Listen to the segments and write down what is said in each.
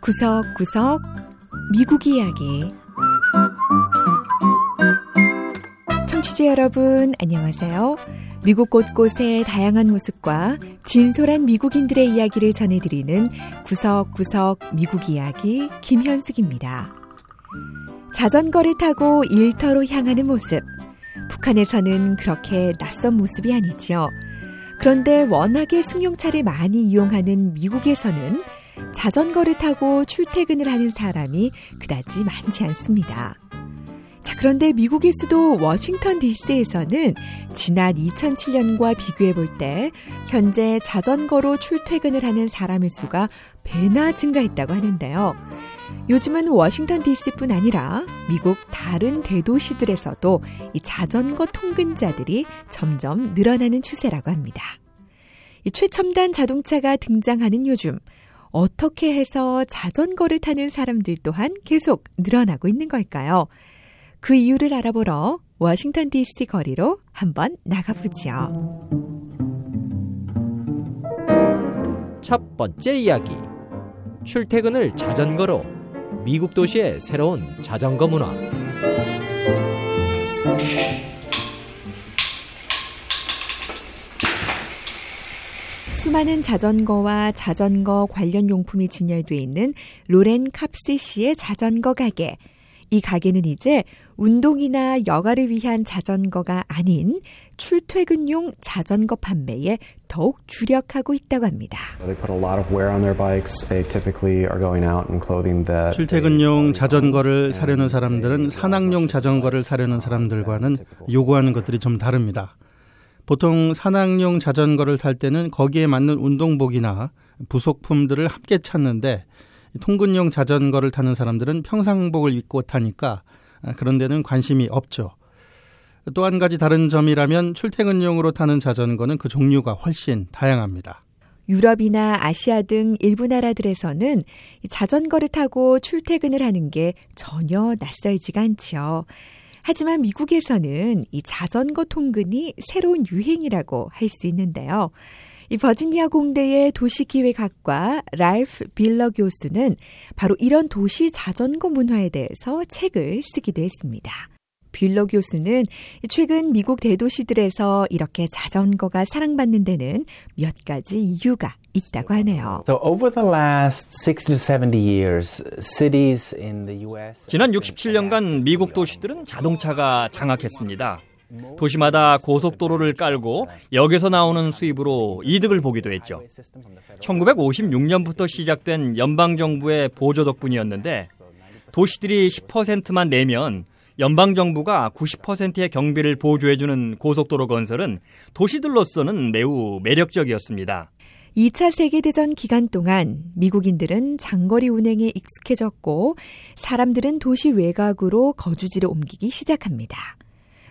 구석구석 미국 이야기 청취자 여러분 안녕하세요. 미국 곳곳의 다양한 모습과 진솔한 미국인들의 이야기를 전해드리는 구석구석 미국 이야기 김현숙입니다. 자전거를 타고 일터로 향하는 모습. 북한에서는 그렇게 낯선 모습이 아니죠. 그런데 워낙에 승용차를 많이 이용하는 미국에서는 자전거를 타고 출퇴근을 하는 사람이 그다지 많지 않습니다. 자, 그런데 미국의 수도 워싱턴 DC에서는 지난 2007년과 비교해 볼 때 현재 자전거로 출퇴근을 하는 사람의 수가 배나 증가했다고 하는데요. 요즘은 워싱턴 DC뿐 아니라 미국 다른 대도시들에서도 이 자전거 통근자들이 점점 늘어나는 추세라고 합니다. 이 최첨단 자동차가 등장하는 요즘 어떻게 해서 자전거를 타는 사람들 또한 계속 늘어나고 있는 걸까요? 그 이유를 알아보러 워싱턴 DC 거리로 한번 나가보죠. 첫 번째 이야기. 출퇴근을 자전거로 미국 도시의 새로운 자전거 문화. 수많은 자전거와 자전거 관련 용품이 진열돼 있는 로렌 캅시 씨의 자전거 가게. 이 가게는 이제 운동이나 여가를 위한 자전거가 아닌 출퇴근용 자전거 판매에 더욱 주력하고 있다고 합니다. 출퇴근용 자전거를 사려는 사람들은 산악용 자전거를 사려는 사람들과는 요구하는 것들이 좀 다릅니다. 보통 산악용 자전거를 탈 때는 거기에 맞는 운동복이나 부속품들을 함께 찾는데 통근용 자전거를 타는 사람들은 평상복을 입고 타니까 그런 데는 관심이 없죠. 또 한 가지 다른 점이라면 출퇴근용으로 타는 자전거는 그 종류가 훨씬 다양합니다. 유럽이나 아시아 등 일부 나라들에서는 자전거를 타고 출퇴근을 하는 게 전혀 낯설지가 않지요. 하지만 미국에서는 이 자전거 통근이 새로운 유행이라고 할 수 있는데요. 이 버지니아 공대의 도시기획학과 랄프 빌러 교수는 바로 이런 도시 자전거 문화에 대해서 책을 쓰기도 했습니다. 빌러 교수는 최근 미국 대도시들에서 이렇게 자전거가 사랑받는 데는 몇 가지 이유가 있다고 하네요. 지난 67년간 미국 도시들은 자동차가 장악했습니다. 도시마다 고속도로를 깔고 역에서 나오는 수입으로 이득을 보기도 했죠. 1956년부터 시작된 연방정부의 보조 덕분이었는데 도시들이 10%만 내면 연방 정부가 90%의 경비를 보조해 주는 고속도로 건설은 도시들로서는 매우 매력적이었습니다. 2차 세계대전 기간 동안 미국인들은 장거리 운행에 익숙해졌고 사람들은 도시 외곽으로 거주지를 옮기기 시작합니다.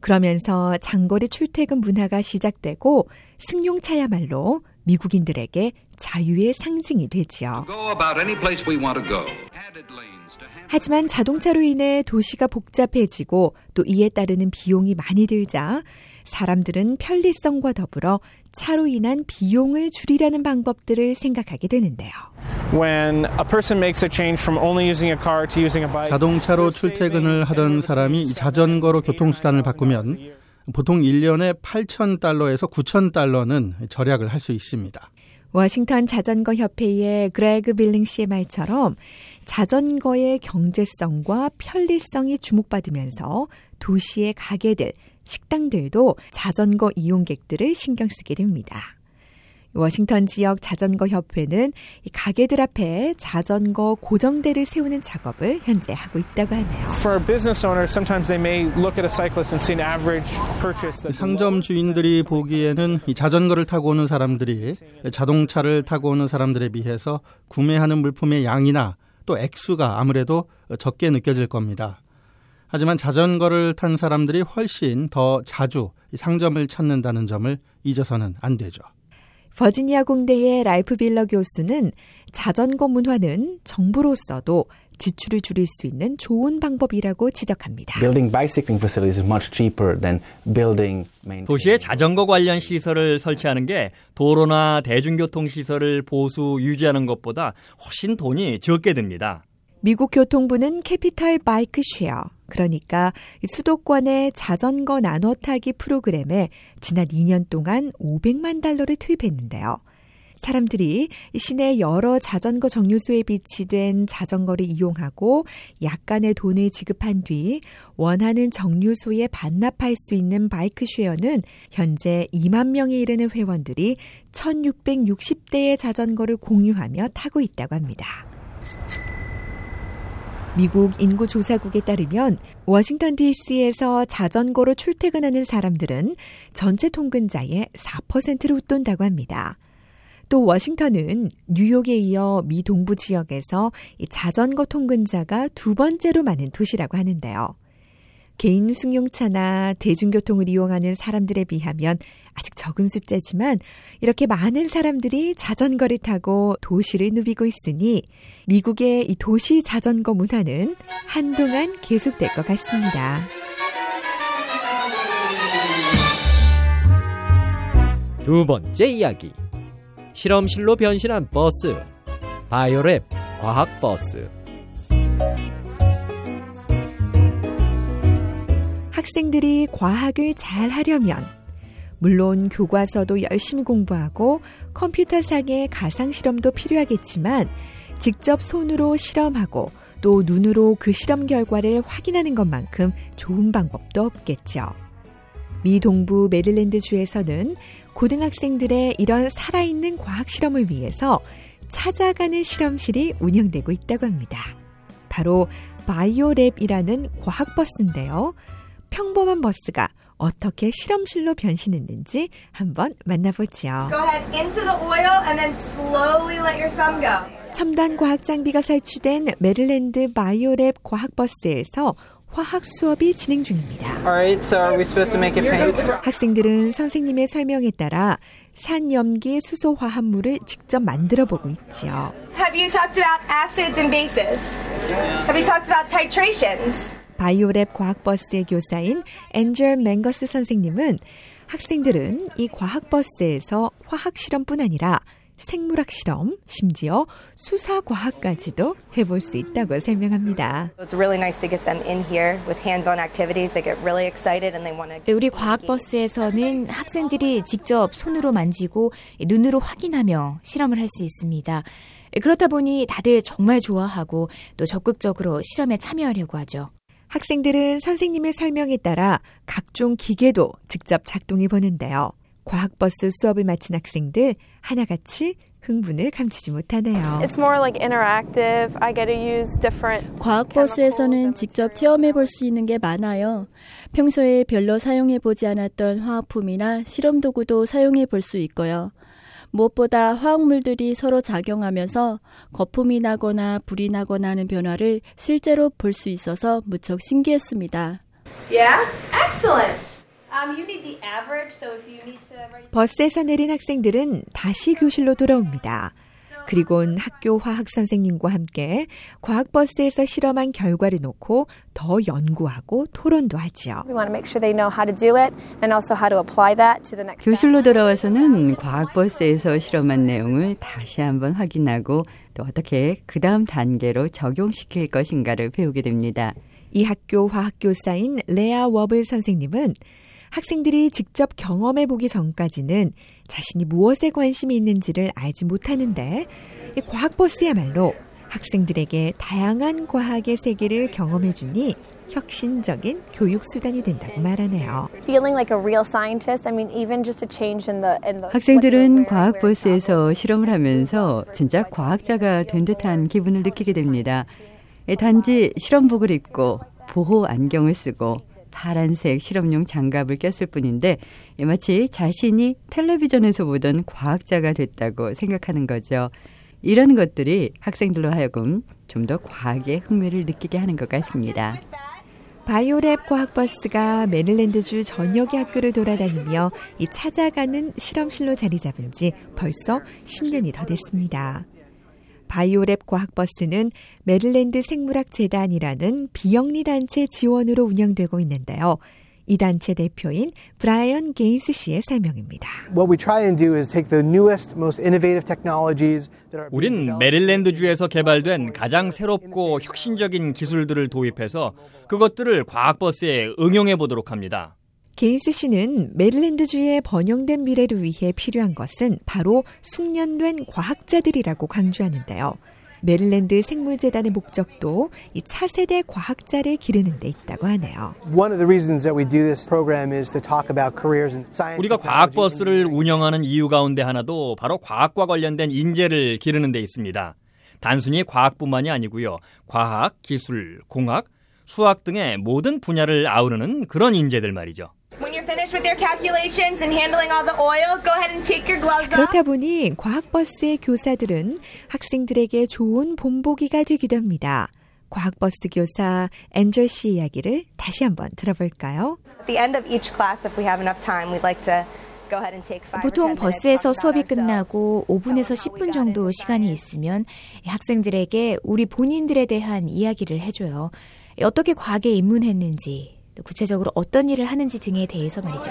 그러면서 장거리 출퇴근 문화가 시작되고 승용차야말로 미국인들에게 자유의 상징이 되지요. 하지만 자동차로 인해 도시가 복잡해지고 또 이에 따르는 비용이 많이 들자 사람들은 편리성과 더불어 차로 인한 비용을 줄이려는 방법들을 생각하게 되는데요. 자동차로 출퇴근을 하던 사람이 자전거로 교통수단을 바꾸면 보통 1년에 8천 달러에서 9천 달러는 절약을 할 수 있습니다. 워싱턴 자전거 협회의 그레그 빌링 씨의 말처럼 자전거의 경제성과 편리성이 주목받으면서 도시의 가게들, 식당들도 자전거 이용객들을 신경 쓰게 됩니다. 워싱턴 지역 자전거 협회는 가게들 앞에 자전거 고정대를 세우는 작업을 현재 하고 있다고 하네요. 상점 주인들이 보기에는 이 자전거를 타고 오는 사람들이 자동차를 타고 오는 사람들에 비해서 구매하는 물품의 양이나 또 액수가 아무래도 적게 느껴질 겁니다. 하지만 자전거를 탄 사람들이 훨씬 더 자주 상점을 찾는다는 점을 잊어서는 안 되죠. 버지니아 공대의 랄프 뷸러 교수는 자전거 문화는 정부로서도 지출을 줄일 수 있는 좋은 방법이라고 지적합니다. Building bicycling facilities is much cheaper than building 도시에 자전거 관련 시설을 설치하는 게 도로나 대중교통 시설을 보수 유지하는 것보다 훨씬 돈이 적게 듭니다. 미국 교통부는 Capital Bikeshare, 그러니까 수도권의 자전거 나눠 타기 프로그램에 지난 2년 동안 500만 달러를 투입했는데요. 사람들이 시내 여러 자전거 정류소에 비치된 자전거를 이용하고 약간의 돈을 지급한 뒤 원하는 정류소에 반납할 수 있는 바이크 쉐어는 현재 2만 명에 이르는 회원들이 1660대의 자전거를 공유하며 타고 있다고 합니다. 미국 인구조사국에 따르면 워싱턴 DC에서 자전거로 출퇴근하는 사람들은 전체 통근자의 4%를 웃돈다고 합니다. 또 워싱턴은 뉴욕에 이어 미 동부 지역에서 자전거 통근자가 두 번째로 많은 도시라고 하는데요. 개인 승용차나 대중교통을 이용하는 사람들에 비하면 아직 적은 숫자지만 이렇게 많은 사람들이 자전거를 타고 도시를 누비고 있으니 미국의 이 도시 자전거 문화는 한동안 계속될 것 같습니다. 두 번째 이야기. 실험실로 변신한 버스. 바이오랩 과학 버스. 학생들이 과학을 잘 하려면 물론 교과서도 열심히 공부하고 컴퓨터상의 가상 실험도 필요하겠지만 직접 손으로 실험하고 또 눈으로 그 실험 결과를 확인하는 것만큼 좋은 방법도 없겠죠. 미 동부 메릴랜드 주에서는 고등학생들의 이런 살아있는 과학 실험을 위해서 찾아가는 실험실이 운영되고 있다고 합니다. 바로 바이오랩이라는 과학버스인데요. 평범한 버스가 어떻게 실험실로 변신했는지 한번 만나보죠. Go ahead into the oil and then slowly let your thumb go. 첨단 과학 장비가 설치된 메릴랜드 바이오랩 과학 버스에서 화학 수업이 진행 중입니다. Alright, so are we supposed to make it paint? 학생들은 선생님의 설명에 따라 산염기 수소 화합물을 직접 만들어 보고 있지요. Have you talked about acids and bases? Have you talked about titrations? 바이오랩 과학버스의 교사인 엔젤 맹거스 선생님은 학생들은 이 과학버스에서 화학 실험뿐 아니라 생물학 실험, 심지어 수사 과학까지도 해볼 수 있다고 설명합니다. It's really nice to get them in here with hands-on activities. They get really excited and they want to. 우리 과학 버스에서는 학생들이 직접 손으로 만지고 눈으로 확인하며 실험을 할 수 있습니다. 그렇다 보니 다들 정말 좋아하고 또 적극적으로 실험에 참여하려고 하죠. 학생들은 선생님의 설명에 따라 각종 기계도 직접 작동해 보는데요. 과학버스 수업을 마친 학생들 하나같이 흥분을 감추지 못하네요. It's more like interactive. I get to use different 과학버스에서는 직접 체험해 볼 수 있는 게 많아요. 평소에 별로 사용해 보지 않았던 화학품이나 실험 도구도 사용해 볼 수 있고요. 무엇보다 화학물들이 서로 작용하면서 거품이 나거나 불이 나거나 하는 변화를 실제로 볼 수 있어서 무척 신기했습니다. Yeah? Excellent. Um, you need the average, so if you need to write 버스에서 내린 학생들은 다시 교실로 돌아옵니다. 그리곤 학교 화학 선생님과 함께 과학버스에서 실험한 결과를 놓고 더 연구하고 토론도 하지요. We want to make sure they know how to do it and also how to apply that to the next step. 교실로 돌아와서는 과학버스에서 실험한 내용을 다시 한번 확인하고 또 어떻게 그 다음 단계로 적용시킬 것인가를 배우게 됩니다. 이 학교 화학교사인 레아 워블 선생님은 학생들이 직접 경험해 보기 전까지는 자신이 무엇에 관심이 있는지를 알지 못하는데 이 과학버스야말로 학생들에게 다양한 과학의 세계를 경험해 주니 혁신적인 교육 수단이 된다고 말하네요. Feeling like a real scientist. I mean, even just a change in the in the. 학생들은 과학 버스에서 실험을 하면서 진짜 과학자가 된 듯한 기분을 느끼게 됩니다. 예, 단지 실험복을 입고 보호 안경을 쓰고 파란색 실험용 장갑을 꼈을 뿐인데 예, 마치 자신이 텔레비전에서 보던 과학자가 됐다고 생각하는 거죠. 이런 것들이 학생들로 하여금 좀 더 과학에 흥미를 느끼게 하는 것 같습니다. BioLab 과학버스가 메릴랜드주 전역의 학교를 돌아다니며 이 찾아가는 실험실로 자리 잡은 지 벌써 10년이 더 됐습니다. BioLab 과학버스는 메릴랜드 생물학 재단이라는 비영리 단체 지원으로 운영되고 있는데요. 이 단체 대표인 브라이언 게인스 씨의 설명입니다. 우린 메릴랜드주에서 개발된 가장 새롭고 혁신적인 기술들을 도입해서 그것들을 과학버스에 응용해 보도록 합니다. 게인스 씨는 메릴랜드주의 번영된 미래를 위해 필요한 것은 바로 숙련된 과학자들이라고 강조하는데요. 메릴랜드 생물재단의 목적도 이 차세대 과학자를 기르는 데 있다고 하네요. 우리가 과학 버스를 운영하는 이유 가운데 하나도 바로 과학과 관련된 인재를 기르는 데 있습니다. 단순히 과학뿐만이 아니고요. 과학, 기술, 공학, 수학 등의 모든 분야를 아우르는 그런 인재들 말이죠. 그렇다 보니 과학버스의 교사들은 학생들에게 좋은 본보기가 되기도 합니다. 과학버스 교사 엔젤 씨 이야기를 다시 한번 들어볼까요? 보통 버스에서 수업이 끝나고 5분에서 10분 정도 시간이 있으면 학생들에게 우리 본인들에 대한 이야기를 해줘요. 어떻게 과학에 입문했는지, 구체적으로 어떤 일을 하는지 등에 대해서 말이죠.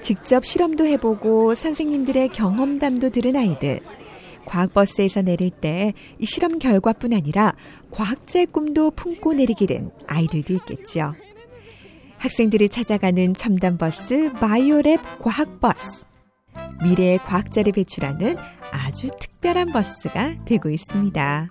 직접 실험도 해보고 선생님들의 경험담도 들은 아이들. 과학버스에서 내릴 때 이 실험 결과뿐 아니라 과학자의 꿈도 품고 내리게 된 아이들도 있겠죠. 학생들이 찾아가는 첨단버스 바이오랩 과학버스. 미래의 과학자를 배출하는 아주 특별한 버스가 되고 있습니다.